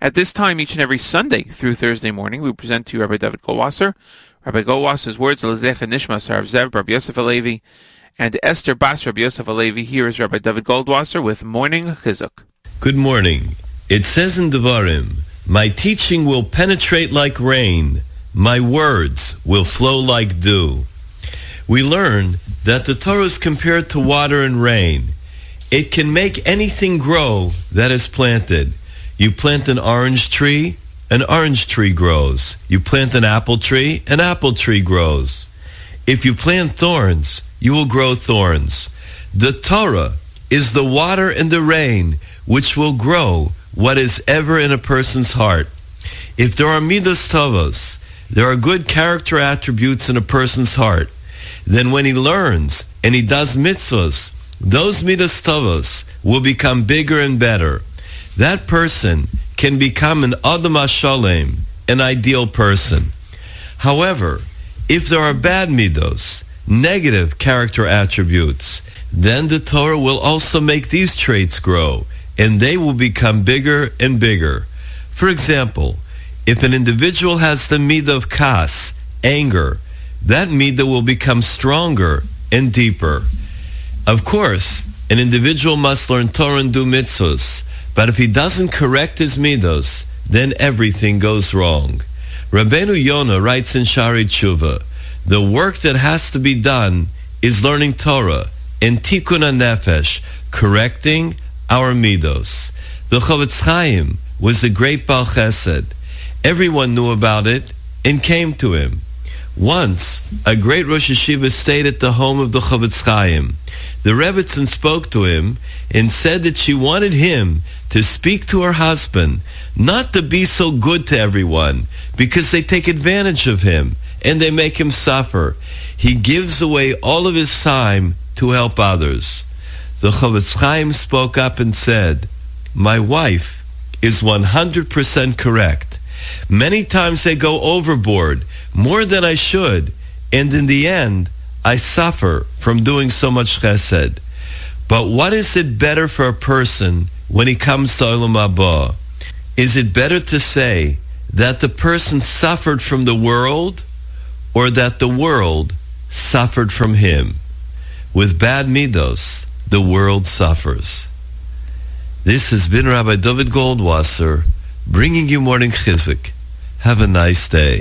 At this time, each and every Sunday through Thursday morning, we present to you Rabbi David Goldwasser. Rabbi Goldwasser's words, Lezecha Nishmas Rav Zev, Rabbi Yosef HaLevi, and Esther Bas Rabbi Yosef HaLevi. Here is Rabbi David Goldwasser with Morning Chizuk. Good morning. It says in Devarim, My teaching will penetrate like rain. My words will flow like dew. We learn that the Torah is compared to water and rain. It can make anything grow that is planted. You plant an orange tree, an orange tree grows. You plant an apple tree, an apple tree grows. If you plant thorns, you will grow thorns. The Torah is the water and the rain which will grow what is ever in a person's heart. If there are midas tovos, there are good character attributes in a person's heart, then when he learns and he does mitzvahs, those midas tovos will become bigger and better. That person can become an adam shalem, an ideal person. However, if there are bad midos, negative character attributes, then the Torah will also make these traits grow, and they will become bigger and bigger. For example, if an individual has the midah of kas, anger, that midah will become stronger and deeper. Of course, an individual must learn Torah and do mitzvahs, but if he doesn't correct his midos, then everything goes wrong. Rabbeinu Yonah writes in Shaarei Teshuva, the work that has to be done is learning Torah and tikkun nefesh, correcting our midos. The Chofetz Chaim was a great Baal Chesed. Everyone knew about it and came to him. Once, a great Rosh HaYeshiva stayed at the home of the Chofetz Chaim. The Rebbetzin spoke to him and said that she wanted him to speak to her husband, not to be so good to everyone, because they take advantage of him and they make him suffer. He gives away all of his time to help others. The Chofetz Chaim spoke up and said, My wife is 100% correct. Many times they go overboard, more than I should, and in the end, I suffer from doing so much chesed. But what is it better for a person when he comes to Olam Haba? Is it better to say that the person suffered from the world or that the world suffered from him? With bad midos, the world suffers. This has been Rabbi David Goldwasser bringing you morning chizuk. Have a nice day.